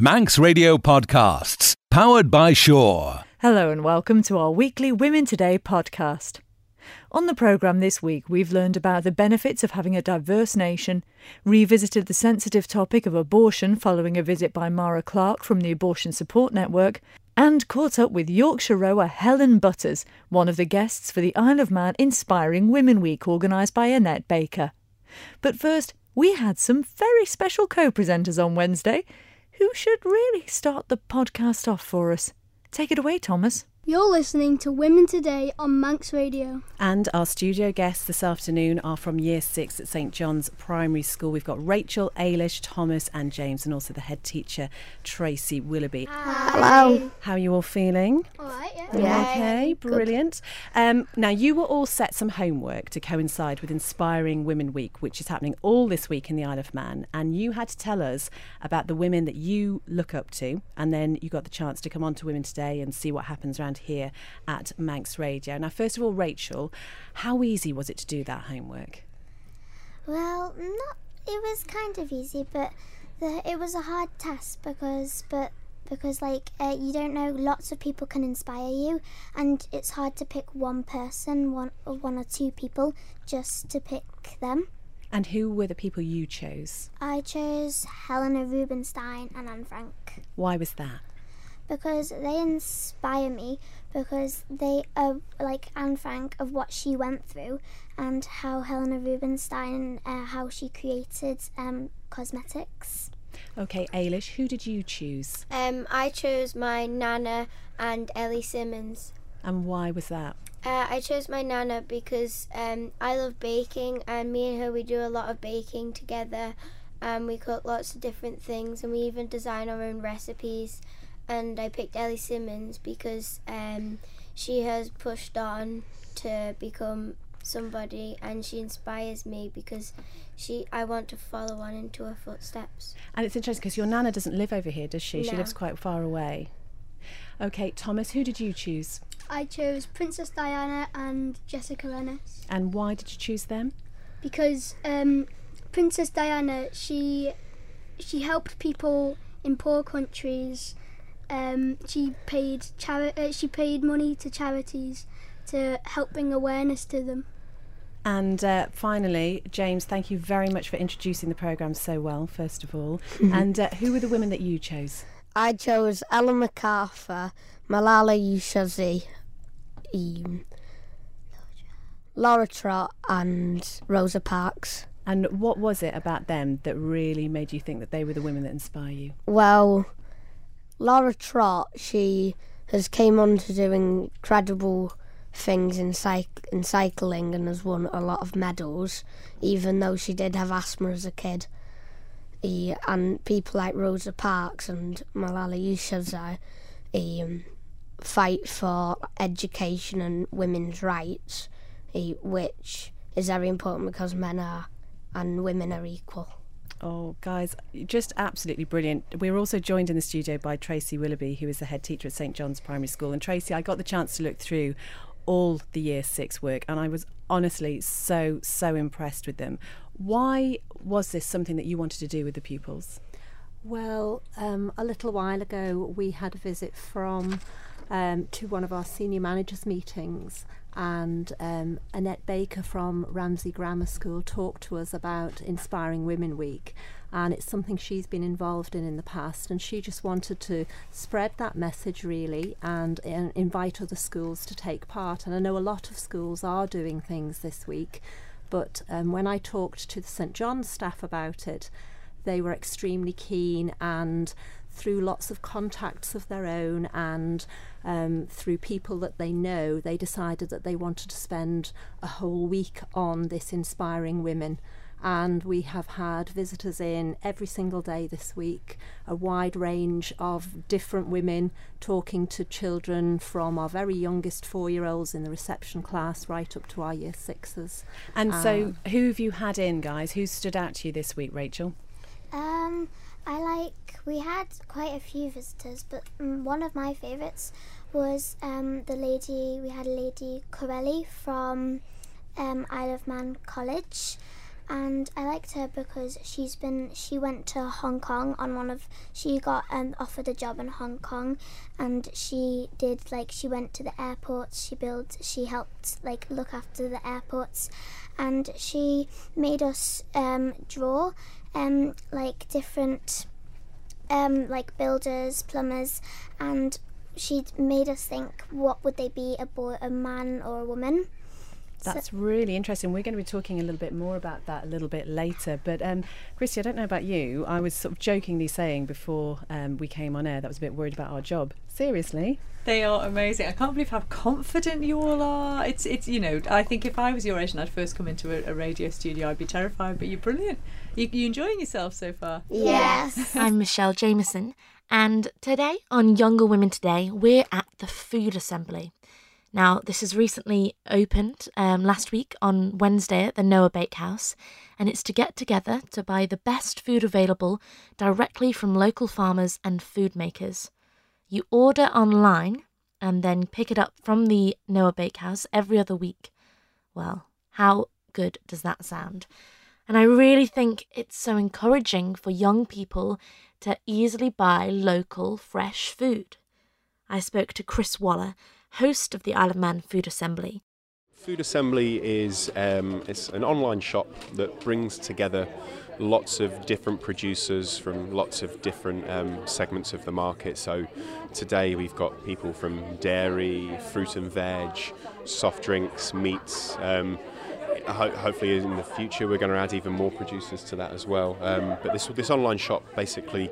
Manx Radio Podcasts, powered by Shore. Hello and welcome to our weekly Women Today podcast. On the programme this week, we've learned about the benefits of having a diverse nation, revisited the sensitive topic of abortion following a visit by Mara Clarke from the Abortion Support Network, and caught up with Yorkshire rower Helen Butters, one of the guests for the Isle of Man Inspiring Women Week organised by Annette Baker. But first, we had some very special co presenters on Wednesday who should really start the podcast off for us. Take it away, Thomas. You're listening to Women Today on Manx Radio. And our studio guests this afternoon are from Year 6 at St John's Primary School. We've got Rachel, Ailish, Thomas, and James, and also the head teacher, Tracy Willoughby. Hello. How are you all feeling? All right, yeah. Yeah. Okay, brilliant. Um, now, you were all set some homework to coincide with Inspiring Women Week, which is happening all this week in the Isle of Man. And you had to tell us about the women that you look up to. And then you got the chance to come on to Women Today and see what happens around here at Manx Radio. Now, first of all, Rachel, how easy was it to do that homework? Well, not. It was kind of easy, but the, it was a hard task because, but because like uh, you don't know, lots of people can inspire you, and it's hard to pick one person, one or one or two people, just to pick them. And who were the people you chose? I chose Helena Rubinstein and Anne Frank Why was that? Because they inspire me because they are like Anne Frank of what she went through and how Helena Rubinstein uh, how she created um, cosmetics. Okay, Ailish, who did you choose? Um, I chose my nana and Ellie Simmonds. And why was that? Uh, I chose my nana because um, I love baking, and me and her we do a lot of baking together. And we cook lots of different things, and we even design our own recipes. And I picked Ellie Simmonds because um, she has pushed on to become somebody, and she inspires me because she I want to follow on into her footsteps. And it's interesting because your nana doesn't live over here, does she? She lives quite far away. Okay, Thomas, who did you choose? I chose Princess Diana and Jessica Ennis And why did you choose them? because um, Princess Diana she she helped people in poor countries. Um, she paid chari- uh, she paid money to charities to help bring awareness to them. And uh, finally, James, thank you very much for introducing the programme so well, first of all. and uh, who were the women that you chose? I chose Ellen MacArthur, Malala Yousafzai, um, Laura Trott, and Rosa Parks. And what was it about them that really made you think that they were the women that inspire you? Well, Laura Trott, she has came on to do incredible things in, cyc- in cycling and has won a lot of medals, even though she did have asthma as a kid. And people like Rosa Parks and Malala Yousafzai um, fight for education and women's rights, which is very important because men are and women are equal. Oh, guys, just absolutely brilliant. We're also joined in the studio by Tracy Willoughby, who is the head teacher at St John's Primary School. And Tracy, I got the chance to look through all the year six work, and I was honestly so, so impressed with them. Why was this something that you wanted to do with the pupils? Well, um, a little while ago, we had a visit from um, to one of our senior managers' meetings, and um, Annette Baker from Ramsey Grammar School talked to us about Inspiring Women Week. And it's something she's been involved in in the past, and she just wanted to spread that message really and, uh, invite other schools to take part. And I know a lot of schools are doing things this week, but um, when I talked to the St John's staff about it, they were extremely keen and through lots of contacts of their own and um, through people that they know, they decided that they wanted to spend a whole week on this inspiring women. And we have had visitors in every single day this week, a wide range of different women talking to children from our very youngest four year olds in the reception class right up to our year sixes. And so, who have you had in, guys? Who stood out to you this week, Rachel? Um, I like we had quite a few visitors, but one of my favourites was um, the lady. We had a lady Corelli from um, Isle of Man College, and I liked her because she's been she went to Hong Kong on one of she got um, offered a job in Hong Kong and she did like she went to the airports she built she helped like look after the airports and she made us um, draw um, like different um, like builders plumbers and she made us think what would they be a boy a man or a woman That's really interesting. We're going to be talking a little bit more about that a little bit later. But um, Christy, I don't know about you. I was sort of jokingly saying before um, we came on air that I was a bit worried about our job. Seriously, They are amazing. I can't believe how confident you all are. It's it's you know I think if I was your age and I'd first come into a, a radio studio I'd be terrified. But you're brilliant. You you enjoying yourself so far? yes I'm Michelle Jameson, and today on Younger Women Today, we're at the Food Assembly. Now, this has recently opened um, last week on Wednesday at the Noa Bakehouse, and it's to get together to buy the best food available directly from local farmers and food makers. You order online and then pick it up from the Noa Bakehouse every other week. Well, how good does that sound? And I really think it's so encouraging for young people to easily buy local, fresh food. I spoke to Chris Waller, host of the Isle of Man Food Assembly. Food Assembly is um, it's an online shop that brings together lots of different producers from lots of different um, segments of the market. So today we've got people from dairy, fruit and veg, soft drinks, meats. Um, ho- hopefully in the future we're going to add even more producers to that as well. Um, but this this online shop basically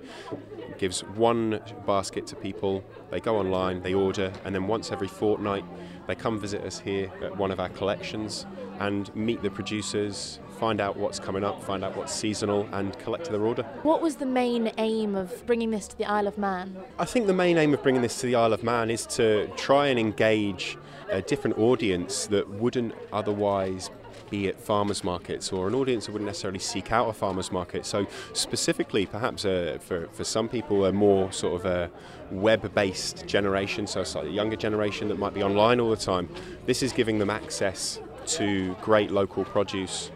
gives one basket to people. They go online, they order, and then once every fortnight they come visit us here at one of our collections and meet the producers, find out what's coming up, find out what's seasonal, and collect their order. What was the main aim of bringing this to the Isle of Man? I think the main aim of bringing this to the Isle of Man is to try and engage a different audience that wouldn't otherwise be at farmers markets or an audience that wouldn't necessarily seek out a farmers market. So specifically, perhaps uh, for, for some people, a more sort of a web-based generation, so a slightly younger generation that might be online all the time. This is giving them access to great local produce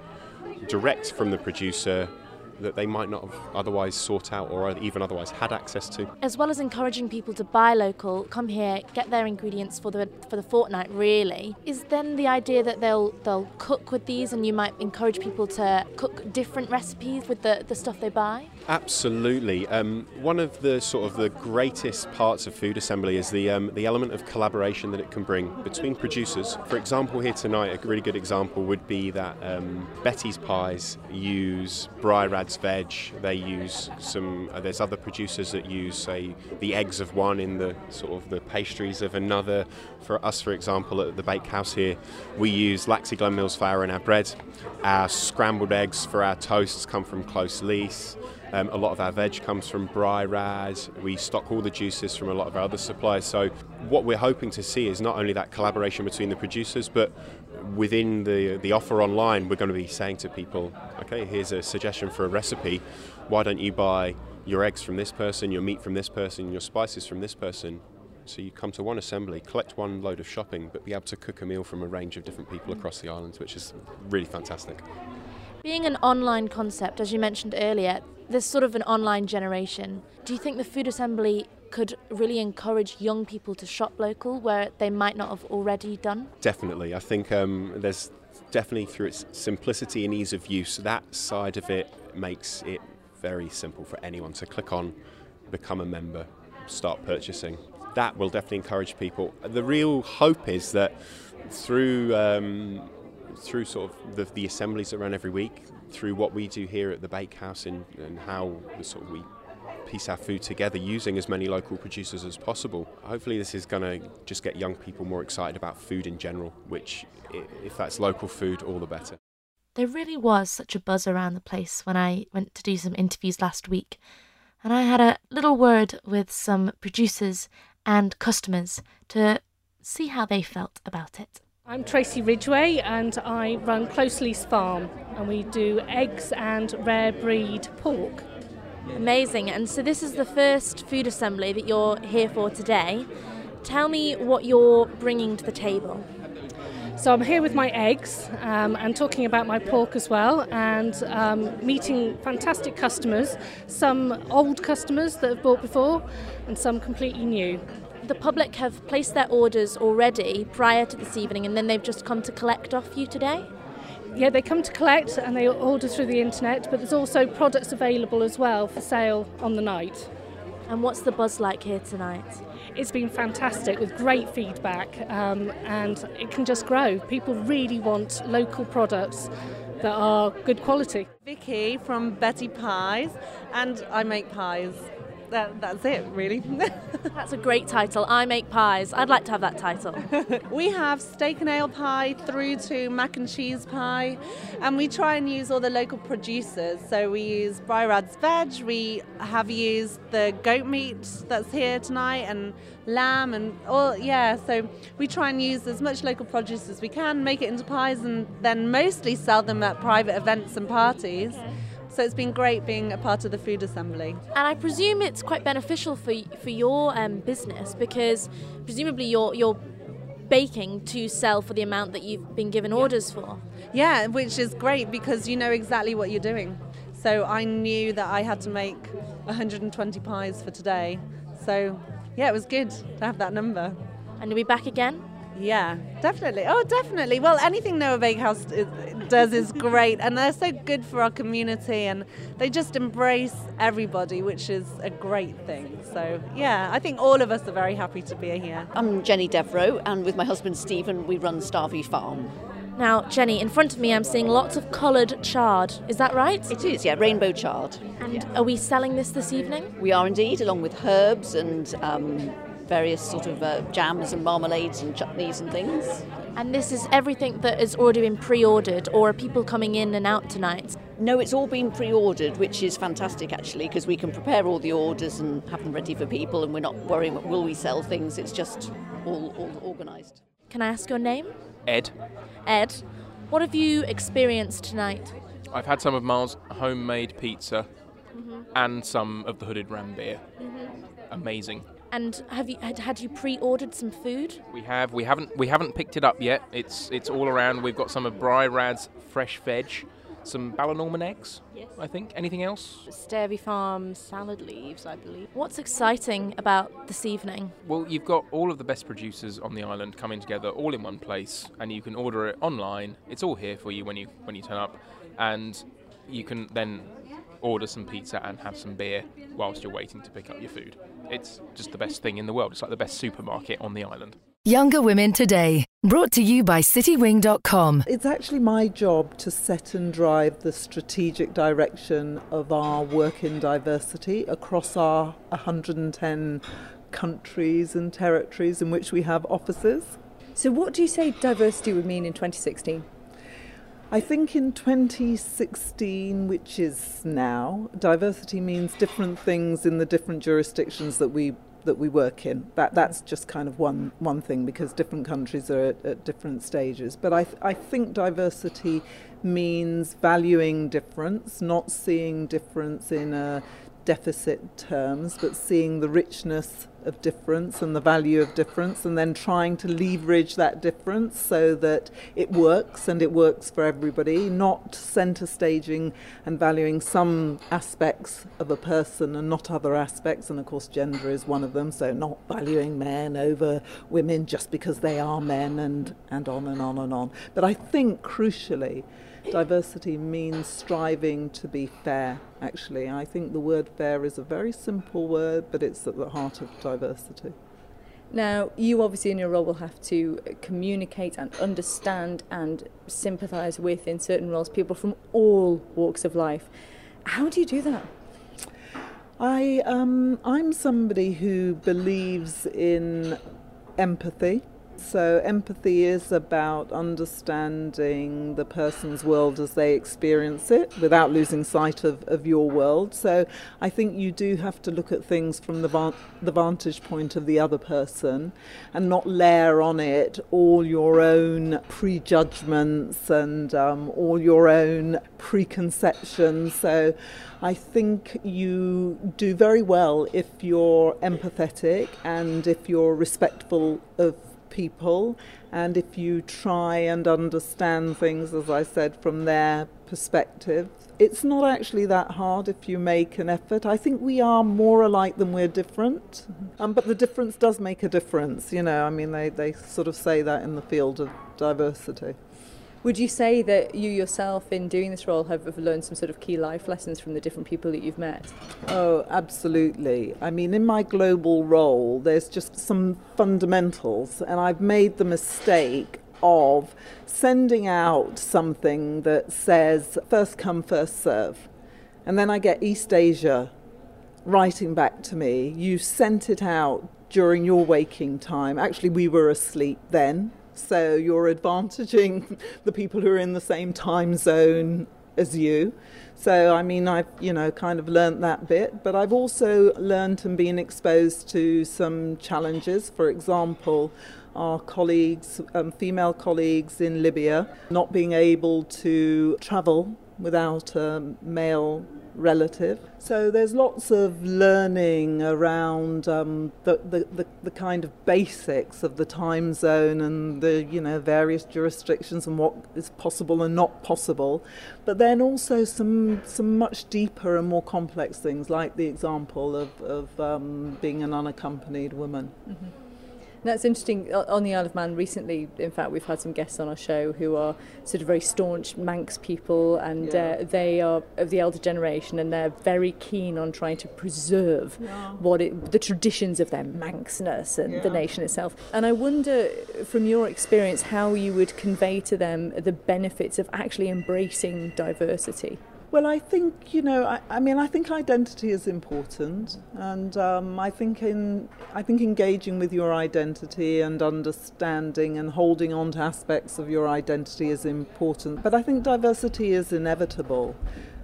direct from the producer that they might not have otherwise sought out or even otherwise had access to. As well as encouraging people to buy local, come here, get their ingredients for the for the fortnight. Really, is then the idea that they'll they'll cook with these, and you might encourage people to cook different recipes with the the stuff they buy. Absolutely. Um, one of the sort of the greatest parts of food assembly is the um, the element of collaboration that it can bring between producers. For example, here tonight, a really good example would be that um, Betty's Pies use Bryrad's veg. They use some. Uh, there's other producers that use, say, the eggs of one in the sort of the pastries of another. For us, for example, at the bakehouse here, we use Laxey Glen Mills flour in our bread. Our scrambled eggs for our toasts come from Close Lease. Um, a lot of our veg comes from Bryrad. We stock all the juices from a lot of our other suppliers. So, what we're hoping to see is not only that collaboration between the producers, but within the the offer online, we're going to be saying to people, okay, here's a suggestion for a recipe. Why don't you buy your eggs from this person, your meat from this person, your spices from this person? So you come to one assembly, collect one load of shopping, but be able to cook a meal from a range of different people across the island, which is really fantastic. Being an online concept, as you mentioned earlier, there's sort of an online generation. Do you think the food assembly could really encourage young people to shop local where they might not have already done? Definitely. I think um, there's definitely through its simplicity and ease of use, that side of it makes it very simple for anyone to click on, become a member, start purchasing. That will definitely encourage people. The real hope is that through um, through sort of the, the assemblies that run every week, through what we do here at the bakehouse and, and how sort of we piece our food together using as many local producers as possible. Hopefully, this is going to just get young people more excited about food in general, which, if that's local food, all the better. There really was such a buzz around the place when I went to do some interviews last week. And I had a little word with some producers and customers to see how they felt about it. I'm Tracy Ridgway and I run Close Lease Farm and we do eggs and rare breed pork. Amazing. And so this is the first food assembly that you're here for today. Tell me what you're bringing to the table. So I'm here with my eggs um, and talking about my pork as well, and um, meeting fantastic customers. Some old customers that have bought before, and some completely new. The public have placed their orders already prior to this evening, and then they've just come to collect off you today. Yeah, they come to collect and they order through the internet, but there's also products available as well for sale on the night. And what's the buzz like here tonight? It's been fantastic with great feedback um, and it can just grow. People really want local products that are good quality. Vicky from Betty Pies, and I make pies. That, that's it, really. That's a great title. I make pies. I'd like to have that title. we have steak and ale pie through to mac and cheese pie, and we try and use all the local producers. So we use Bryrad's veg, we have used the goat meat that's here tonight, and lamb, and all, yeah. So we try and use as much local produce as we can, make it into pies, and then mostly sell them at private events and parties. Okay. So it's been great being a part of the food assembly. And I presume it's quite beneficial for for your um, business because presumably you're you're baking to sell for the amount that you've been given orders for. Yeah, which is great because you know exactly what you're doing. So I knew that I had to make 120 pies for today. So yeah, it was good to have that number. And you'll be back again? Yeah, definitely. Oh, definitely. Well, anything Noa Bakehouse does is great, and they're so good for our community, and they just embrace everybody, which is a great thing. So, yeah, I think all of us are very happy to be here. I'm Jenny Devereaux, and with my husband Stephen, we run Starvey Farm. Now, Jenny, in front of me, I'm seeing lots of coloured chard. Is that right? It is, yeah, rainbow chard. And yeah. are we selling this this evening? We are indeed, along with herbs and um, various sort of uh, jams and marmalades and chutneys and things. And this is everything that has already been pre ordered, or are people coming in and out tonight? No, it's all been pre ordered, which is fantastic actually, because we can prepare all the orders and have them ready for people, and we're not worrying, about will we sell things? It's just all, all organised. Can I ask your name? Ed. Ed, what have you experienced tonight? I've had some of Mar's homemade pizza mm-hmm. and some of the hooded ram beer. Mm-hmm. Amazing. And have you had, had you pre-ordered some food? We have. We haven't. We haven't picked it up yet. It's it's all around. We've got some of Bryrad's fresh veg, some Ballinorman eggs. Yes. I think. Anything else? Starvey Farm salad leaves, I believe. What's exciting about this evening? Well, you've got all of the best producers on the island coming together all in one place, and you can order it online. It's all here for you when you when you turn up, and you can then order some pizza and have some beer whilst you're waiting to pick up your food. It's just the best thing in the world. It's like the best supermarket on the island. Younger Women Today, brought to you by citywing.com. It's actually my job to set and drive the strategic direction of our work in diversity across our 110 countries and territories in which we have offices. So, what do you say diversity would mean in 2016? I think in 2016, which is now, diversity means different things in the different jurisdictions that we that we work in. That that's just kind of one one thing because different countries are at, at different stages. But I th- I think diversity means valuing difference, not seeing difference in a deficit terms, but seeing the richness of difference and the value of difference, and then trying to leverage that difference so that it works and it works for everybody, not center staging and valuing some aspects of a person and not other aspects. And of course, gender is one of them, so not valuing men over women just because they are men, and, and on and on and on. But I think crucially, diversity means striving to be fair, actually. I think the word fair is a very simple word, but it's at the heart of diversity. Now, you obviously in your role will have to communicate and understand and sympathise with, in certain roles, people from all walks of life. How do you do that? I, um, I'm somebody who believes in empathy so, empathy is about understanding the person's world as they experience it without losing sight of, of your world. So, I think you do have to look at things from the, van- the vantage point of the other person and not layer on it all your own prejudgments and um, all your own preconceptions. So, I think you do very well if you're empathetic and if you're respectful of people, and if you try and understand things, as I said, from their perspective, it's not actually that hard if you make an effort. I think we are more alike than we're different, um, but the difference does make a difference. You know, I mean, they, they sort of say that in the field of diversity. Would you say that you yourself, in doing this role, have, have learned some sort of key life lessons from the different people that you've met? Oh, absolutely. I mean, in my global role, there's just some fundamentals, and I've made the mistake of sending out something that says first come, first serve. And then I get East Asia writing back to me, you sent it out during your waking time. Actually, we were asleep then. So you're advantaging the people who are in the same time zone as you. So, I mean, I've, you know, kind of learnt that bit, but I've also learnt and been exposed to some challenges. For example, our colleagues, um, female colleagues in Libya, not being able to travel without a male relative. So there's lots of learning around um, the, the, the, the, kind of basics of the time zone and the you know various jurisdictions and what is possible and not possible. But then also some some much deeper and more complex things like the example of, of um, being an unaccompanied woman. Mm-hmm. That's interesting. On the Isle of Man recently, in fact, we've had some guests on our show who are sort of very staunch Manx people, and yeah. uh, they are of the elder generation, and they're very keen on trying to preserve yeah. what it, the traditions of their Manxness and yeah. the nation itself. And I wonder, from your experience, how you would convey to them the benefits of actually embracing diversity. Well, I think you know. I, I, mean, I think identity is important, and um, I think in I think engaging with your identity and understanding and holding on to aspects of your identity is important. But I think diversity is inevitable.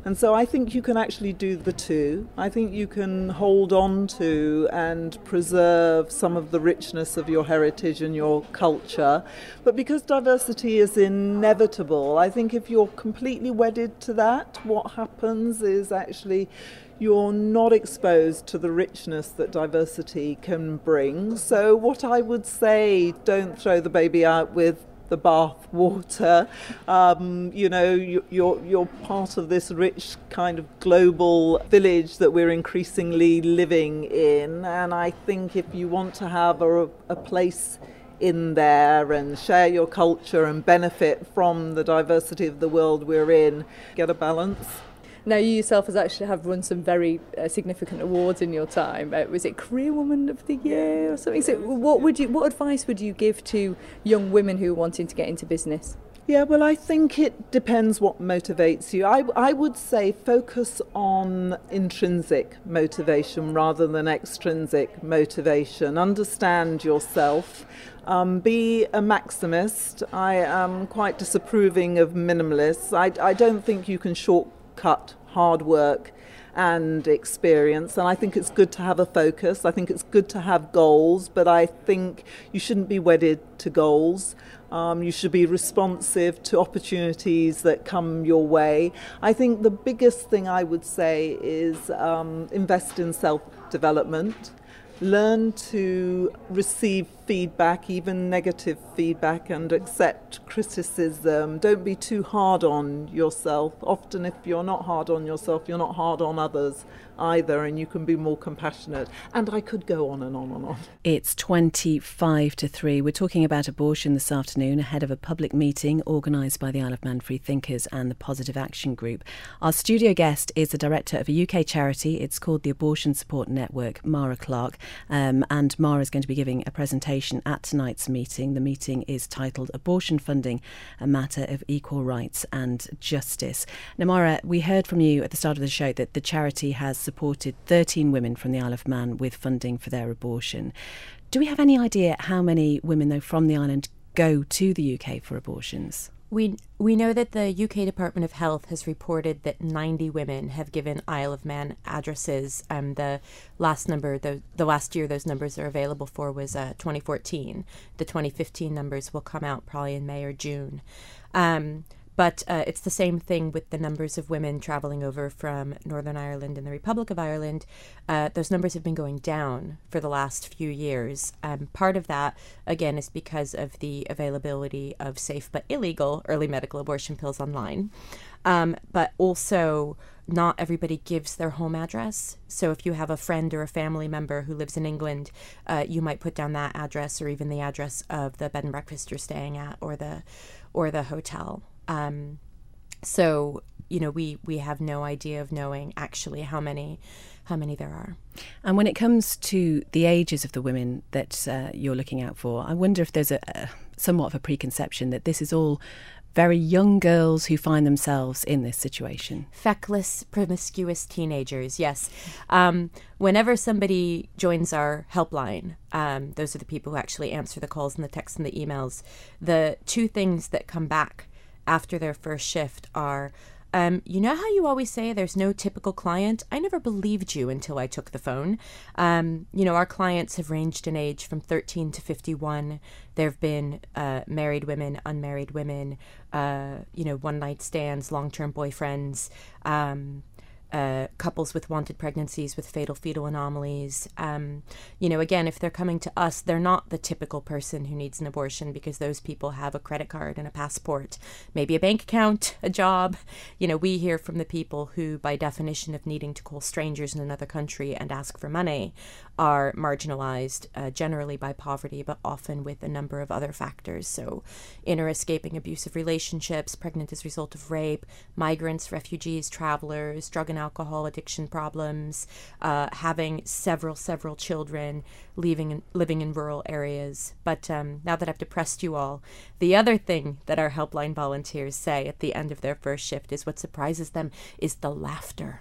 And so I think you can actually do the two. I think you can hold on to and preserve some of the richness of your heritage and your culture. But because diversity is inevitable, I think if you're completely wedded to that, what happens is actually you're not exposed to the richness that diversity can bring. So, what I would say, don't throw the baby out with the bath water. Um, you know, you're, you're part of this rich kind of global village that we're increasingly living in. And I think if you want to have a, a place in there and share your culture and benefit from the diversity of the world we're in, get a balance. Now, you yourself has actually have won some very uh, significant awards in your time. Uh, was it Career Woman of the Year or something? So, what would you, what advice would you give to young women who are wanting to get into business? Yeah, well, I think it depends what motivates you. I, I would say focus on intrinsic motivation rather than extrinsic motivation. Understand yourself. Um, be a maximist. I am quite disapproving of minimalists. I, I don't think you can shortcut hard work and experience. And I think it's good to have a focus. I think it's good to have goals, but I think you shouldn't be wedded to goals. Um, you should be responsive to opportunities that come your way. I think the biggest thing I would say is um, invest in self development learn to receive feedback, even negative feedback, and accept criticism. Don't be too hard on yourself. Often, if you're not hard on yourself, you're not hard on others either, and you can be more compassionate. And I could go on and on and on. It's 25 to 3. We're talking about abortion this afternoon ahead of a public meeting organised by the Isle of Man Free Thinkers and the Positive Action Group. Our studio guest is the director of a UK charity. It's called the Abortion Support Network, Mara Clarke. Um, and Mara is going to be giving a presentation at tonight's meeting. The meeting is titled Abortion Funding, a Matter of Equal Rights and Justice. Namara, we heard from you at the start of the show that the charity has supported 13 women from the Isle of Man with funding for their abortion. Do we have any idea how many women, though, from the island go to the UK for abortions? We we know that the UK Department of Health has reported that 90 women have given Isle of Man addresses. Um, the last number, the the last year those numbers are available for was uh, 2014. The 2015 numbers will come out probably in May or June. Um, but uh, it's the same thing with the numbers of women traveling over from Northern Ireland and the Republic of Ireland. Uh, those numbers have been going down for the last few years. Um, part of that, again, is because of the availability of safe but illegal early medical abortion pills online. Um, but also, not everybody gives their home address. So if you have a friend or a family member who lives in England, uh, you might put down that address or even the address of the bed and breakfast you're staying at or the or the hotel. Um, so you know we we have no idea of knowing actually how many how many there are. And when it comes to the ages of the women that uh, you're looking out for, I wonder if there's a, a somewhat of a preconception that this is all very young girls who find themselves in this situation. Feckless, promiscuous teenagers, yes. Um, whenever somebody joins our helpline, um, those are the people who actually answer the calls and the texts and the emails. The two things that come back after their first shift are um, you know how you always say there's no typical client? I never believed you until I took the phone. Um, you know, our clients have ranged in age from 13 to 51. There have been uh, married women, unmarried women, uh, you know, one night stands, long term boyfriends. Um, uh, couples with wanted pregnancies with fatal fetal anomalies. Um, you know, again, if they're coming to us, they're not the typical person who needs an abortion because those people have a credit card and a passport, maybe a bank account, a job. You know, we hear from the people who, by definition of needing to call strangers in another country and ask for money, are marginalized uh, generally by poverty, but often with a number of other factors. So, in or escaping abusive relationships, pregnant as a result of rape, migrants, refugees, travelers, drug and alcohol addiction problems, uh, having several, several children, living in, living in rural areas. But um, now that I've depressed you all, the other thing that our helpline volunteers say at the end of their first shift is what surprises them is the laughter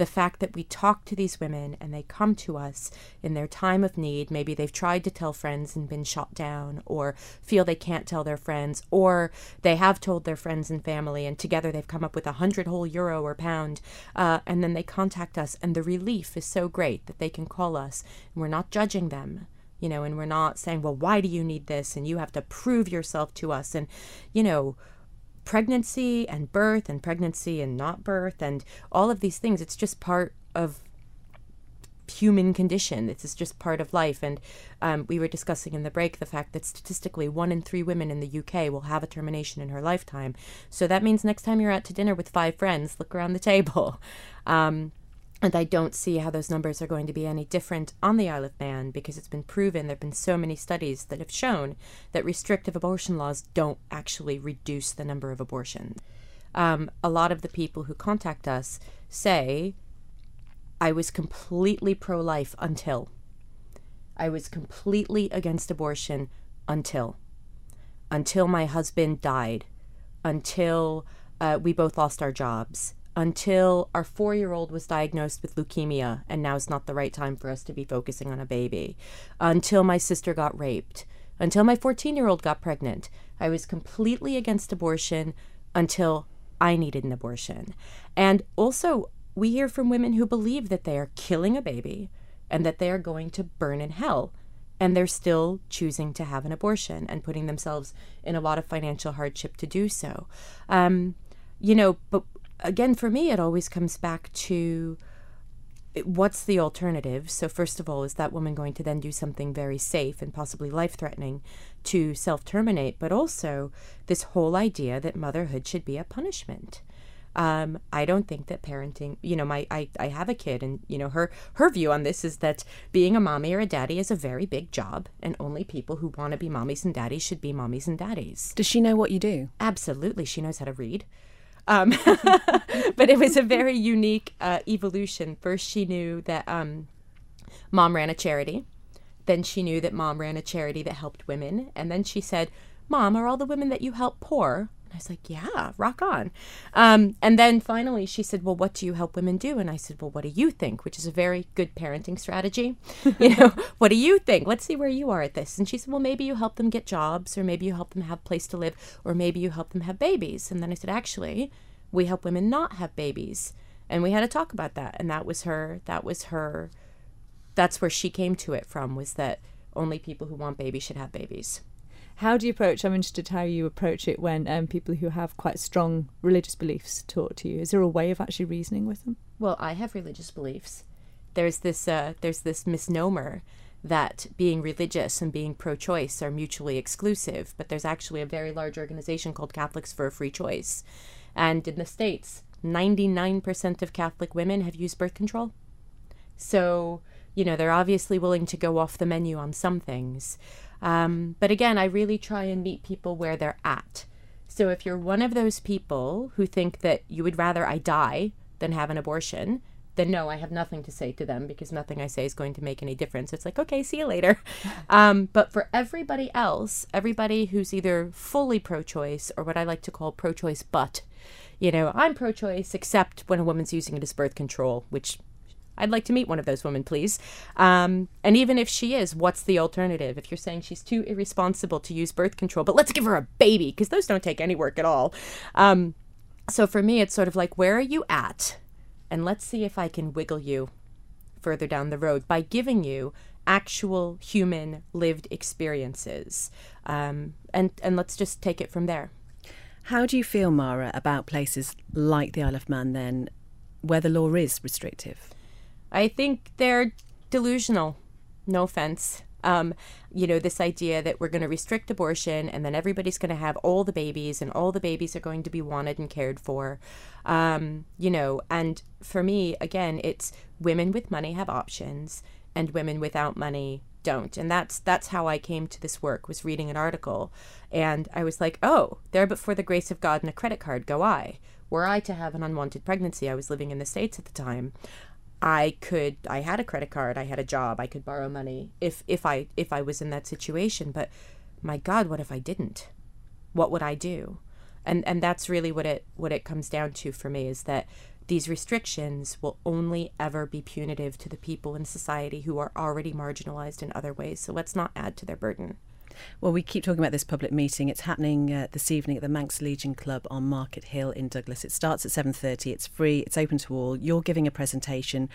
the fact that we talk to these women and they come to us in their time of need. Maybe they've tried to tell friends and been shot down, or feel they can't tell their friends, or they have told their friends and family, and together they've come up with a hundred whole euro or pound, uh, and then they contact us, and the relief is so great that they can call us, and we're not judging them you know, and we're not saying, well, why do you need this? And you have to prove yourself to us. And, you know, pregnancy and birth and pregnancy and not birth and all of these things it's just part of human condition. This is just part of life. And um, we were discussing in the break the fact that statistically one in three women in the uk will have a termination in her lifetime. So that means next time you're out to dinner with five friends look around the table. Um, and I don't see how those numbers are going to be any different on the Isle of Man because it's been proven there have been so many studies that have shown that restrictive abortion laws don't actually reduce the number of abortions. Um, a lot of the people who contact us say, I was completely pro life until. I was completely against abortion until. Until my husband died. Until uh, we both lost our jobs until our four year old was diagnosed with leukemia, and now is not the right time for us to be focusing on a baby, until my sister got raped, until my 14 year old got pregnant. I was completely against abortion until I needed an abortion. And also, we hear from women who believe that they are killing a baby and that they are going to burn in hell. And they're still choosing to have an abortion and putting themselves in a lot of financial hardship to do so. Um, you know, but again, for me, it always comes back to what's the alternative? So, first of all, is that woman going to then do something very safe and possibly life threatening to self terminate? But also, this whole idea that motherhood should be a punishment. Um, I don't think that parenting, you know, my I, I have a kid and you know her her view on this is that being a mommy or a daddy is a very big job and only people who want to be mommies and daddies should be mommies and daddies. Does she know what you do? Absolutely. She knows how to read. Um, but it was a very unique uh, evolution. First, she knew that um, mom ran a charity. Then she knew that mom ran a charity that helped women. And then she said, Mom, are all the women that you help poor? And I was like, yeah, rock on. Um, and then finally she said, well, what do you help women do? And I said, well, what do you think? Which is a very good parenting strategy. you know, what do you think? Let's see where you are at this. And she said, well, maybe you help them get jobs, or maybe you help them have a place to live, or maybe you help them have babies. And then I said, actually, we help women not have babies. And we had to talk about that. And that was her, that was her, that's where she came to it from, was that only people who want babies should have babies. How do you approach? I'm interested how you approach it when um, people who have quite strong religious beliefs talk to you. Is there a way of actually reasoning with them? Well, I have religious beliefs. There's this uh, there's this misnomer that being religious and being pro-choice are mutually exclusive, but there's actually a very large organization called Catholics for a Free Choice, and in the states, 99% of Catholic women have used birth control. So you know they're obviously willing to go off the menu on some things. Um, but again, I really try and meet people where they're at. So if you're one of those people who think that you would rather I die than have an abortion, then no, I have nothing to say to them because nothing I say is going to make any difference. It's like, okay, see you later. Um, but for everybody else, everybody who's either fully pro choice or what I like to call pro choice but, you know, I'm pro choice except when a woman's using it as birth control, which I'd like to meet one of those women, please. Um, and even if she is, what's the alternative? If you're saying she's too irresponsible to use birth control, but let's give her a baby because those don't take any work at all. Um, so for me, it's sort of like, where are you at? And let's see if I can wiggle you further down the road by giving you actual human lived experiences. Um, and, and let's just take it from there. How do you feel, Mara, about places like the Isle of Man then, where the law is restrictive? I think they're delusional. No offense. Um, you know, this idea that we're going to restrict abortion and then everybody's going to have all the babies and all the babies are going to be wanted and cared for. Um, you know, and for me, again, it's women with money have options and women without money don't and that's that's how i came to this work was reading an article and i was like oh there but for the grace of god and a credit card go i were i to have an unwanted pregnancy i was living in the states at the time I could I had a credit card, I had a job, I could borrow money if if I if I was in that situation, but my god, what if I didn't? What would I do? And and that's really what it what it comes down to for me is that these restrictions will only ever be punitive to the people in society who are already marginalized in other ways. So let's not add to their burden. Well, we keep talking about this public meeting. It's happening uh, this evening at the Manx Legion Club on Market Hill in Douglas. It starts at 7:30. It's free. It's open to all. You're giving a presentation.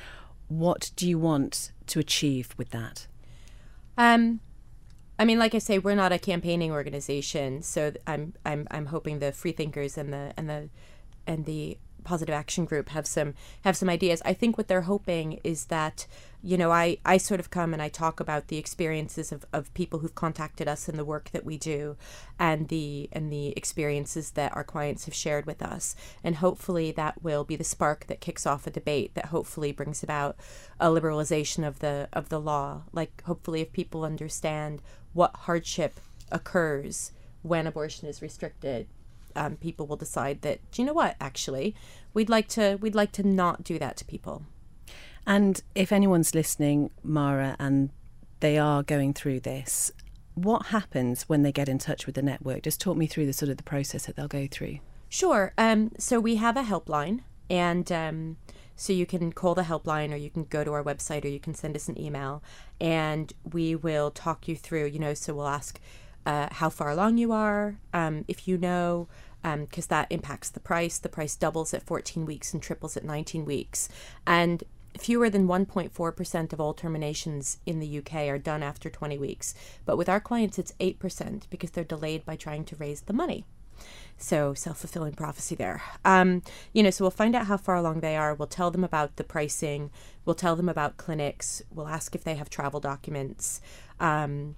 What do you want to achieve with that? Um, I mean, like I say, we're not a campaigning organization, so I'm I'm I'm hoping the free thinkers and the and the and the positive action group have some have some ideas. I think what they're hoping is that you know I I sort of come and I talk about the experiences of, of people who've contacted us and the work that we do and the and the experiences that our clients have shared with us. And hopefully that will be the spark that kicks off a debate that hopefully brings about a liberalization of the of the law. Like hopefully if people understand what hardship occurs when abortion is restricted um, people will decide that do you know what? Actually we'd like to we'd like to not do that to people and if anyone's listening mara and they are going through this what happens when they get in touch with the network just talk me through the sort of the process that they'll go through sure um, so we have a helpline and um, so you can call the helpline or you can go to our website or you can send us an email and we will talk you through you know so we'll ask uh, how far along you are, um, if you know, because um, that impacts the price. The price doubles at 14 weeks and triples at 19 weeks. And fewer than 1.4% of all terminations in the UK are done after 20 weeks. But with our clients, it's 8% because they're delayed by trying to raise the money. So self fulfilling prophecy there. Um, you know, so we'll find out how far along they are. We'll tell them about the pricing. We'll tell them about clinics. We'll ask if they have travel documents. Um,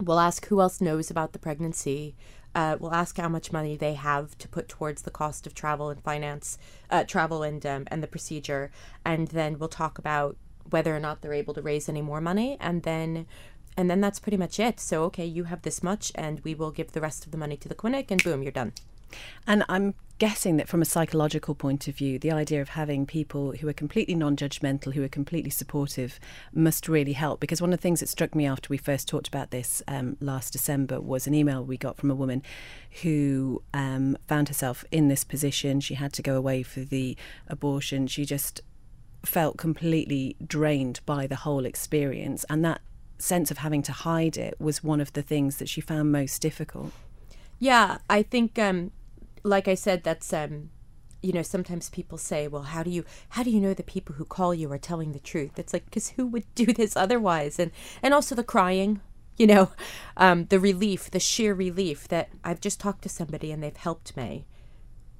We'll ask who else knows about the pregnancy. Uh, we'll ask how much money they have to put towards the cost of travel and finance, uh, travel and um, and the procedure, and then we'll talk about whether or not they're able to raise any more money, and then and then that's pretty much it. So okay, you have this much, and we will give the rest of the money to the clinic, and boom, you're done. And I'm guessing that from a psychological point of view, the idea of having people who are completely non judgmental, who are completely supportive, must really help. Because one of the things that struck me after we first talked about this um, last December was an email we got from a woman who um, found herself in this position. She had to go away for the abortion. She just felt completely drained by the whole experience. And that sense of having to hide it was one of the things that she found most difficult. Yeah, I think um, like I said, that's um, you know, sometimes people say, "Well, how do you how do you know the people who call you are telling the truth?" It's like because who would do this otherwise? And and also the crying, you know, um, the relief, the sheer relief that I've just talked to somebody and they've helped me.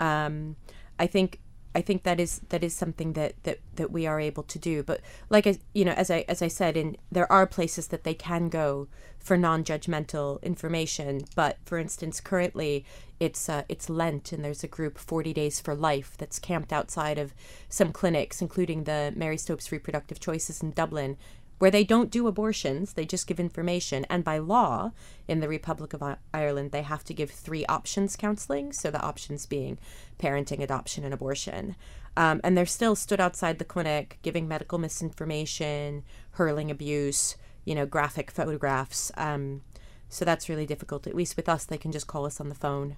Um, I think I think that is that is something that, that, that we are able to do. But like I, you know, as I as I said, in there are places that they can go for non-judgmental information. But for instance, currently it's uh, it's Lent, and there's a group Forty Days for Life that's camped outside of some clinics, including the Marie Stopes Reproductive Choices in Dublin, where they don't do abortions, they just give information. And by law, in the Republic of Ireland, they have to give three options counseling. So the options being parenting, adoption, and abortion. Um, and they're still stood outside the clinic giving medical misinformation, hurling abuse, you know, graphic photographs. Um, so that's really difficult. At least with us, they can just call us on the phone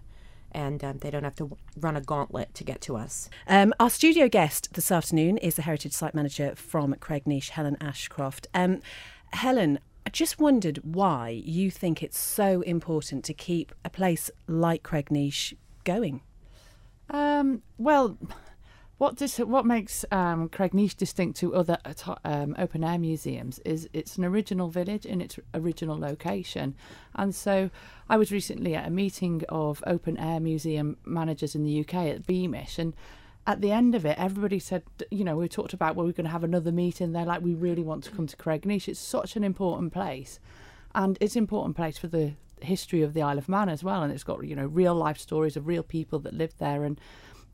and um, they don't have to run a gauntlet to get to us. Um, our studio guest this afternoon is the Heritage Site Manager from Cregneash, Helen Ashcroft. Um, Helen, I just wondered why you think it's so important to keep a place like Cregneash going. Um, well, what dis- what makes um, Cregneash distinct to other um, open air museums is it's an original village in its original location, and so I was recently at a meeting of open air museum managers in the UK at Beamish, and at the end of it, everybody said, you know, we talked about well, we're going to have another meeting. They're like, we really want to come to Cregneash. It's such an important place, and it's an important place for the history of the Isle of Man as well, and it's got you know real life stories of real people that lived there and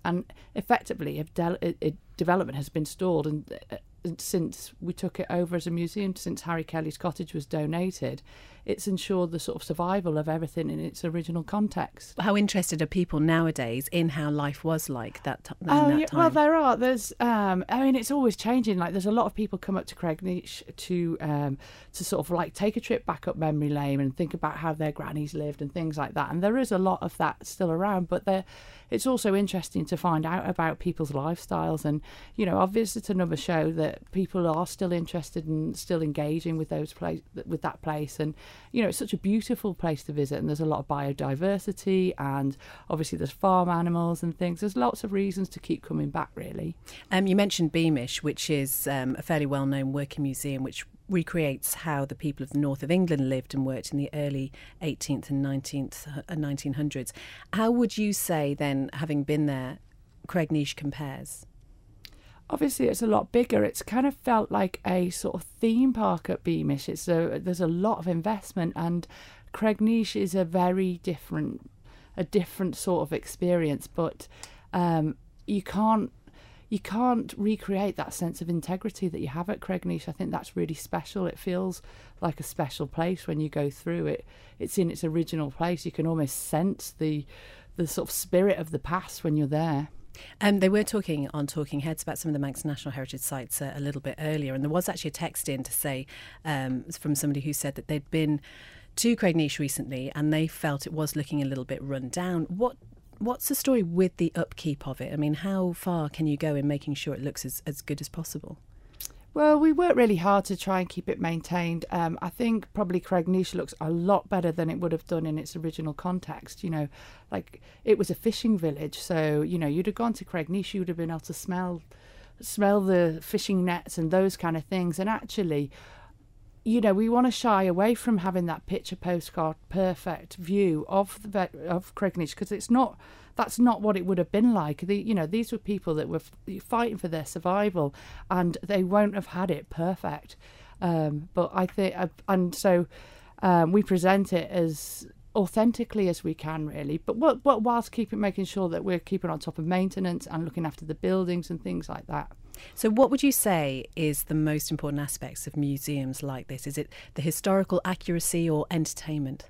and effectively, if de- it, development has been stalled, and uh, since we took it over as a museum, since Harry Kelly's cottage was donated, it's ensured the sort of survival of everything in its original context. How interested are people nowadays in how life was like that, t- oh, that yeah, time? Well, there are. There's, um, I mean, it's always changing. Like, there's a lot of people come up to Cregneash to um, to sort of like take a trip back up memory lane and think about how their grannies lived and things like that. And there is a lot of that still around, but there, it's also interesting to find out about people's lifestyles. And you know, our visitor numbers show that people are still interested and still engaging with those place with that place. And you know, it's such a beautiful place to visit, and there's a lot of biodiversity, and obviously there's farm animals and things. There's lots of reasons to keep coming back, really. Um, you mentioned Beamish, which is um, a fairly well-known working museum, which recreates how the people of the north of England lived and worked in the early 18th and 19th and 1900s. How would you say then, having been there, Cregneash compares? Obviously it's a lot bigger. It's kind of felt like a sort of theme park at Beamish. It's a, there's a lot of investment, and Craig Cregneash is a very different, a different sort of experience. But um, you can't you can't recreate that sense of integrity that you have at Craig Cregneash. I think that's really special. It feels like a special place when you go through it. It's in its original place. You can almost sense the the sort of spirit of the past when you're there. Um, they were talking on Talking Heads about some of the Manx National Heritage sites uh, a little bit earlier, and there was actually a text in to say um, from somebody who said that they'd been to Cregneash recently and they felt it was looking a little bit run down. What What's the story with the upkeep of it? I mean, how far can you go in making sure it looks as, as good as possible? Well, we worked really hard to try and keep it maintained. Um, I think probably Cregneash looks a lot better than it would have done in its original context. You know, like it was a fishing village, so you know you'd have gone to Cregneash, you would have been able to smell smell the fishing nets and those kind of things. And actually, you know, we want to shy away from having that picture postcard perfect view of the of Cregneash because it's not that's not what it would have been like. The, you know, these were people that were fighting for their survival, and they won't have had it perfect. Um, but I think, and so um, we present it as authentically as we can, really. But what, what whilst keeping making sure that we're keeping on top of maintenance and looking after the buildings and things like that. So, what would you say is the most important aspects of museums like this? Is it the historical accuracy or entertainment?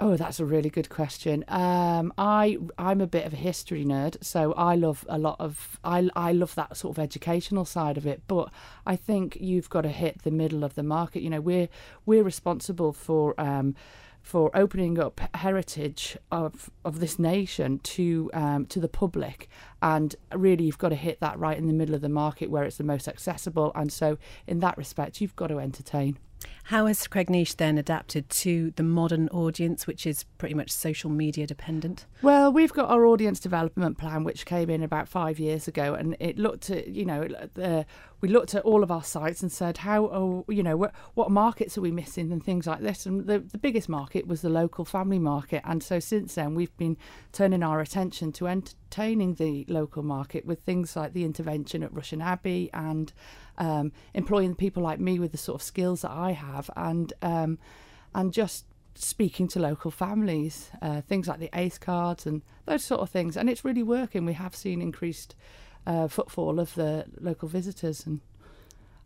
Oh, that's a really good question. Um, I I'm a bit of a history nerd, so I love a lot of I I love that sort of educational side of it. But I think you've got to hit the middle of the market. You know, we're we're responsible for. Um, for opening up heritage of of this nation to um, to the public, and really you've got to hit that right in the middle of the market where it's the most accessible. And so, in that respect, you've got to entertain. How has Craig Cregneash then adapted to the modern audience, which is pretty much social media dependent? Well, we've got our audience development plan, which came in about five years ago, and it looked at, you know, uh, we looked at all of our sites and said, how, oh, you know, what, what markets are we missing and things like this. And the, the biggest market was the local family market. And so since then, we've been turning our attention to entertaining the local market with things like the intervention at Rushen Abbey and um, employing people like me with the sort of skills that I have and um, and just speaking to local families, uh, things like the ACE cards and those sort of things. And it's really working. We have seen increased uh, footfall of the local visitors, and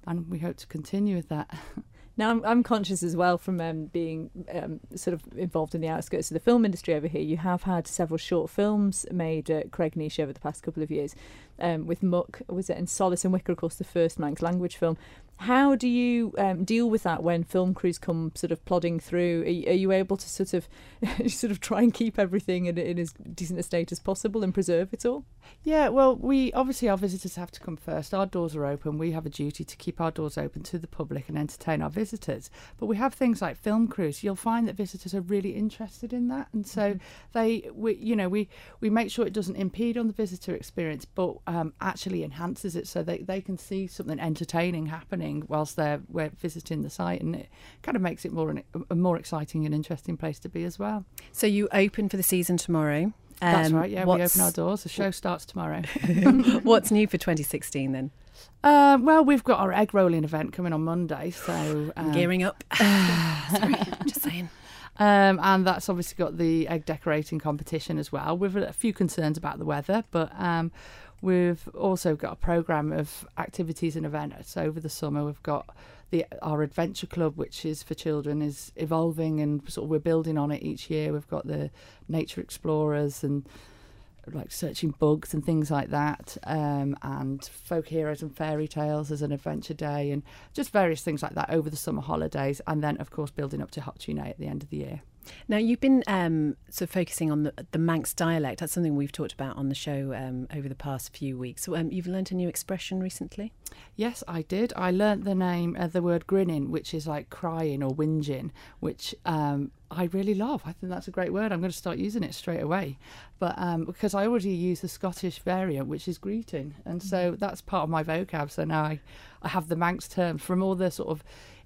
and we hope to continue with that. Now, I'm, I'm conscious as well from um, being um, sort of involved in the outskirts of the film industry over here. You have had several short films made at Cregneash over the past couple of years, um, with Muck, was it, and Solace and Wicker, of course, the first Manx language film. How do you um, deal with that when film crews come sort of plodding through? Are, you- are you able to sort of sort of try and keep everything in, in as decent a state as possible and preserve it all? Yeah, well, we obviously our visitors have to come first. Our doors are open. We have a duty to keep our doors open to the public and entertain our visitors. But we have things like film crews. You'll find that visitors are really interested in that, and so they, we, you know, we we make sure it doesn't impede on the visitor experience, but um, actually enhances it, so they they can see something entertaining happening whilst they're we're visiting the site, and it kind of makes it more an, a more exciting and interesting place to be as well. So you open for the season tomorrow. That's Um, right. Yeah, we open our doors. The show starts tomorrow. What's new for 2016 then? Uh, well, we've got our egg rolling event coming on Monday, so um, Gearing up. Sorry, I'm just saying. Um, and that's obviously got the egg decorating competition as well. We've a few concerns about the weather, but um, we've also got a program of activities and events over the summer. We've got the our adventure club, which is for children, is evolving and sort of we're building on it each year. We've got the nature explorers and like searching bugs and things like that, um, and folk heroes and fairy tales as an adventure day, and just various things like that over the summer holidays, and then of course building up to Hop-tu-Naa at the end of the year. Now you've been um, sort of focusing on the, the Manx dialect. That's something we've talked about on the show um, over the past few weeks. So um, you've learnt a new expression recently. Yes, I did. I learnt the name, uh, the word grinning, which is like crying or whinging, which um, I really love. I think that's a great word. I'm going to start using it straight away. But um, because I already use the Scottish variant, which is greeting, and so that's part of my vocab. So now I, I have the Manx term from all the sort of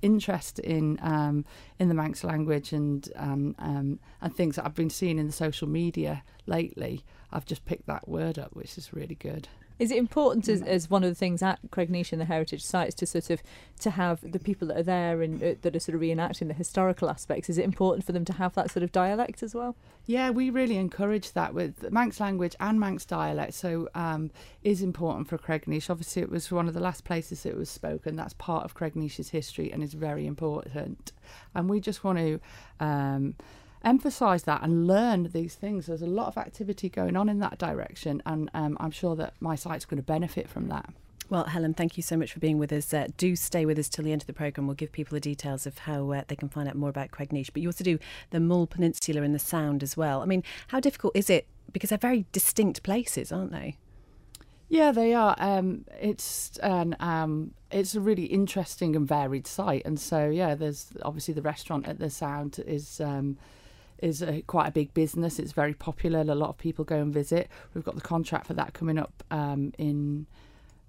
interest in um, in the Manx language and um, um, and things that I've been seeing in the social media lately. I've just picked that word up, which is really good. Is it important as, as one of the things at Cregneash and the heritage sites to sort of to have the people that are there and uh, that are sort of reenacting the historical aspects? Is it important for them to have that sort of dialect as well? Yeah, we really encourage that with the Manx language and Manx dialect. So um, is important for Cregneash. Obviously, it was one of the last places it was spoken. That's part of Cregneash's history and is very important. And we just want to um, emphasise that and learn these things. There's a lot of activity going on in that direction, and um, I'm sure that my site's going to benefit from that. Well, Helen, thank you so much for being with us. Uh, do stay with us till the end of the programme. We'll give people the details of how uh, they can find out more about Cregneash. But you also do the Mull Peninsula and the Sound as well. I mean, how difficult is it? Because they're very distinct places, aren't they? Yeah, they are. Um, it's an um, it's a really interesting and varied site, and so yeah, there's obviously the restaurant at the Sound is um, is a, quite a big business. It's very popular. A lot of people go and visit. We've got the contract for that coming up um, in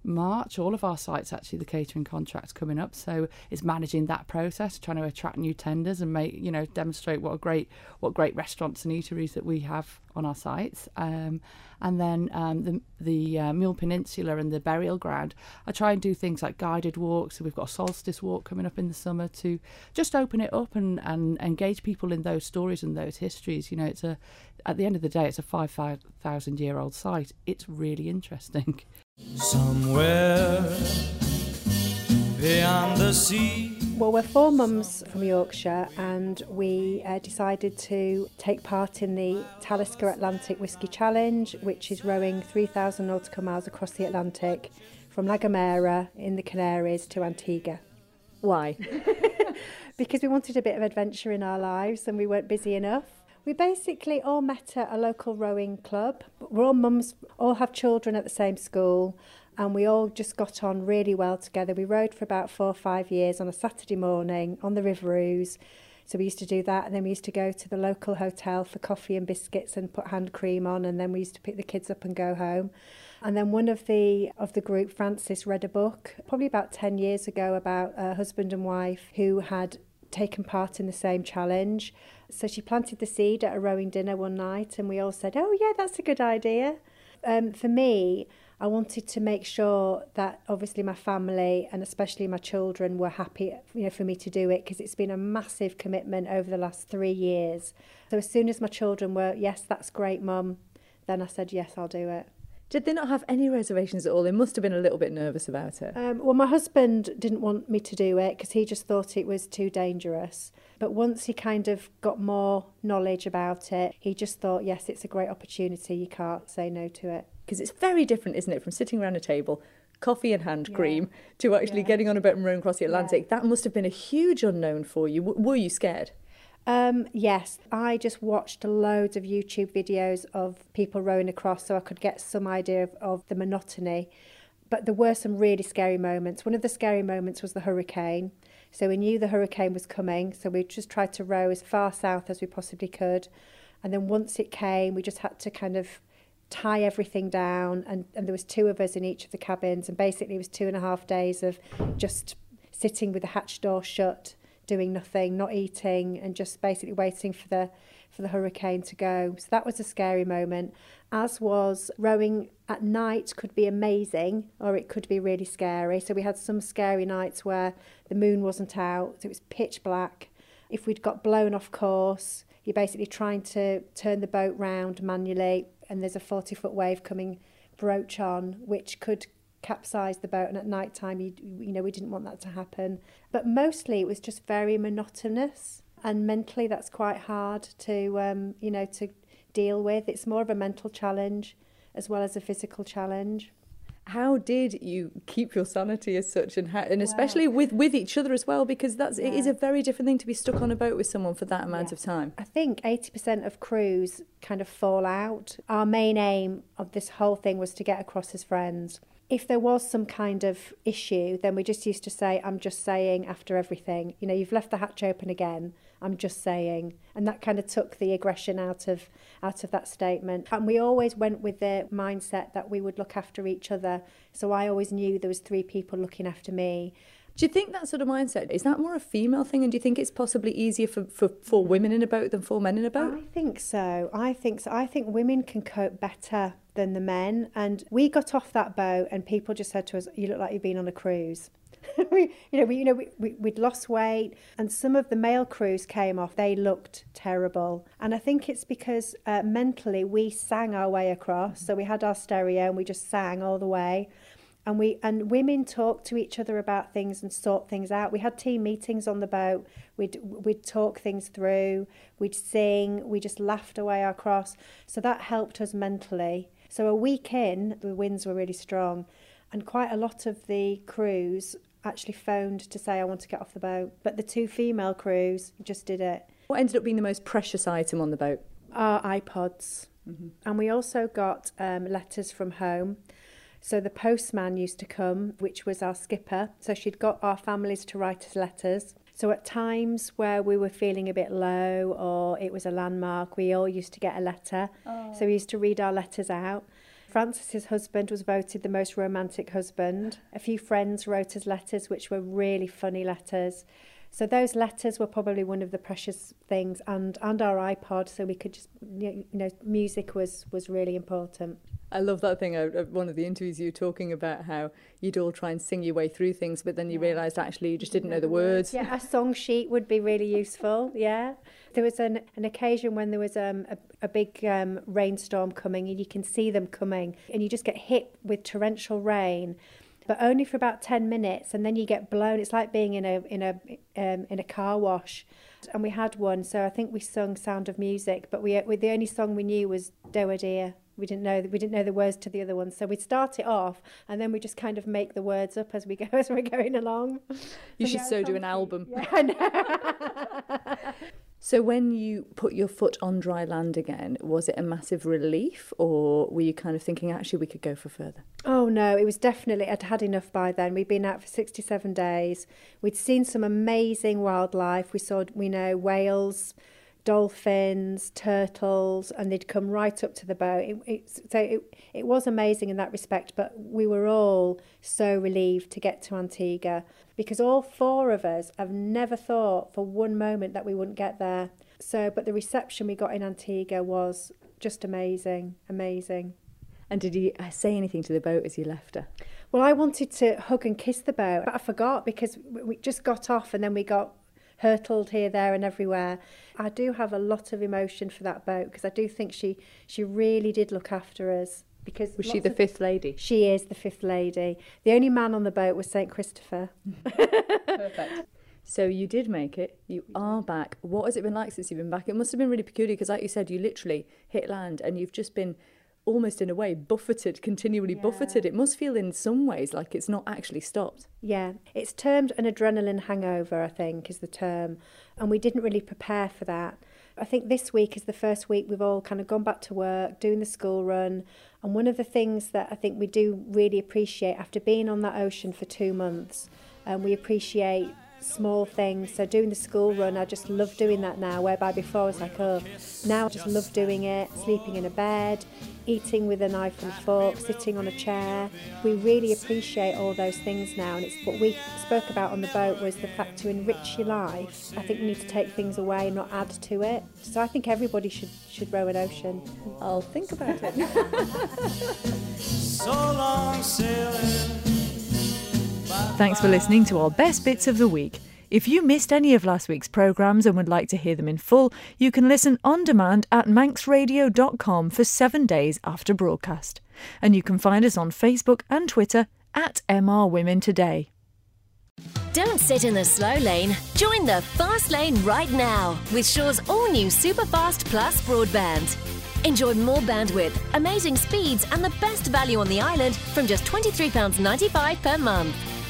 March. All of our sites actually, the catering contracts coming up. So it's managing that process, trying to attract new tenders and make you know demonstrate what a great what great restaurants and eateries that we have on our sites. Um, and then um, the the uh, Mule Peninsula and the burial ground. I try and do things like guided walks. So we've got a solstice walk coming up in the summer to just open it up and, and engage people in those stories and those histories. You know, it's a at the end of the day, it's a five thousand year old site. It's really interesting. Somewhere beyond the sea. Well, we're four mums from Yorkshire, and we uh, decided to take part in the Talisker Atlantic Whisky Challenge, which is rowing 3,000 nautical miles across the Atlantic from La Gomera in the Canaries to Antigua. Why? because we wanted a bit of adventure in our lives and we weren't busy enough. We basically all met at a local rowing club. We're all mums, all have children at the same school, and we all just got on really well together. We rowed for about four or five years on a Saturday morning on the River Ouse, So we used to do that, and then we used to go to the local hotel for coffee and biscuits and put hand cream on, and then we used to pick the kids up and go home. And then one of the of the group, Frances, read a book probably about ten years ago about a husband and wife who had taken part in the same challenge. So she planted the seed at a rowing dinner one night, and we all said, "Oh yeah, that's a good idea." Um, for me, I wanted to make sure that obviously my family and especially my children were happy, you know, for me to do it because it's been a massive commitment over the last three years. So as soon as my children were, yes, that's great, mum, then I said, yes, I'll do it. Did they not have any reservations at all? They must have been a little bit nervous about it. Um, well, my husband didn't want me to do it because he just thought it was too dangerous. But once he kind of got more knowledge about it, he just thought, yes, it's a great opportunity. You can't say no to it. Because it's very different, isn't it, from sitting around a table, coffee and hand cream, to actually Yeah. getting on a boat and rowing across the Atlantic. That must have been a huge unknown for you. W- were you scared? Um, yes, I just watched loads of YouTube videos of people rowing across so I could get some idea of, of the monotony. But there were some really scary moments. One of the scary moments was the hurricane. So we knew the hurricane was coming, so we just tried to row as far south as we possibly could. And then once it came, we just had to kind of tie everything down and, and there was two of us in each of the cabins and basically it was two and a half days of just sitting with the hatch door shut doing nothing not eating and just basically waiting for the for the hurricane to go. So that was a scary moment as was rowing at night could be amazing or it could be really scary. So we had some scary nights where the moon wasn't out so it was pitch black. If we'd got blown off course you're basically trying to turn the boat round manually and there's a 40 foot wave coming broach on which could capsize the boat and at night time you, you know we didn't want that to happen but mostly it was just very monotonous and mentally that's quite hard to um, you know to deal with it's more of a mental challenge as well as a physical challenge How did you keep your sanity as such, and how, and especially with with each other as well, because that's it is a very different thing to be stuck on a boat with someone for that amount of time. I think 80% of crews kind of fall out. Our main aim of this whole thing was to get across as friends. If there was some kind of issue, then we just used to say, I'm just saying after everything. You know, you've left the hatch open again. I'm just saying. And that kind of took the aggression out of out of that statement. And we always went with the mindset that we would look after each other. So I always knew there was three people looking after me. Do you think that sort of mindset is that more a female thing, and do you think it's possibly easier for, for, for women in a boat than for men in a boat? I think so. I think so. I think women can cope better than the men. And we got off that boat, and people just said to us, "You look like you've been on a cruise." we, you know, we, you know, we, we, we'd lost weight, and some of the male crews came off. They looked terrible, and I think it's because uh, mentally we sang our way across. So we had our stereo, and we just sang all the way and we and women talk to each other about things and sort things out. We had team meetings on the boat. We'd we'd talk things through. We'd sing. We just laughed away our cross. So that helped us mentally. So a week in, the winds were really strong, and quite a lot of the crews actually phoned to say I want to get off the boat. But the two female crews just did it. What ended up being the most precious item on the boat? Our iPods, and we also got um, letters from home. So the postman used to come, which was our skipper. So she'd got our families to write us letters. So at times where we were feeling a bit low or it was a landmark, we all used to get a letter. So we oh. used to read our letters out. Frances's husband was voted the most romantic husband. A few friends wrote us letters, which were really funny letters. So those letters were probably one of the precious things, and and our iPod, so we could just you know music was was really important. I love that thing. uh, One of the interviews you were talking about how you'd all try and sing your way through things, but then you realised actually you just didn't know the words. Yeah, a song sheet would be really useful. Yeah, there was an an occasion when there was um, a a big um, rainstorm coming, and you can see them coming, and you just get hit with torrential rain. But only for about ten minutes, and then you get blown. It's like being in a in a um, in a car wash, and we had one. So I think we sung "Sound of Music," but we, we the only song we knew was "Do a Dear." We didn't know we didn't know the words to the other ones, so we'd start it off, and then we just kind of make the words up as we go as we're going along. You So, should yeah, so do song an album. Yeah, I know. So, when you put your foot on dry land again, was it a massive relief, or were you kind of thinking actually we could go for further? Oh no, it was definitely, I'd had enough by then. We'd been out for 67 days. We'd seen some amazing wildlife. We saw, we know, whales, dolphins, turtles, and they'd come right up to the boat. It, it, so it, it was amazing in that respect, but we were all so relieved to get to Antigua because all four of us have never thought for one moment that we wouldn't get there. So, but the reception we got in Antigua was just amazing, amazing. And did you uh, say anything to the boat as you left her? Well, I wanted to hug and kiss the boat, but I forgot because we just got off and then we got hurtled here, there, and everywhere. I do have a lot of emotion for that boat because I do think she she really did look after us. Because was she the of, fifth lady? She is the fifth lady. The only man on the boat was Saint Christopher. Perfect. So you did make it. You are back. What has it been like since you've been back? It must have been really peculiar because, like you said, you literally hit land and you've just been almost in a way buffeted, continually yeah. buffeted. It must feel in some ways like it's not actually stopped. Yeah, it's termed an adrenaline hangover, I think, is the term. And we didn't really prepare for that. I think this week is the first week we've all kind of gone back to work, doing the school run. And one of the things that I think we do really appreciate after being on that ocean for two months, and um, we appreciate small things. So doing the school run, I just love doing that now, whereby before I was like, oh, now I just love doing it, sleeping in a bed, eating with a knife and fork, sitting on a chair. We really appreciate all those things now, and it's what we spoke about on the boat was the fact to enrich your life. I think we need to take things away, and not add to it. So I think everybody should should row an ocean. I'll think about it. so long sailing. Thanks for listening to our best bits of the week. If you missed any of last week's programmes and would like to hear them in full, you can listen on demand at manxradio.com for seven days after broadcast. And you can find us on Facebook and Twitter at MR Women Today. Don't sit in the slow lane. Join the fast lane right now with Sure's all new Superfast Plus broadband. Enjoy more bandwidth, amazing speeds, and the best value on the island from just £23.95 per month.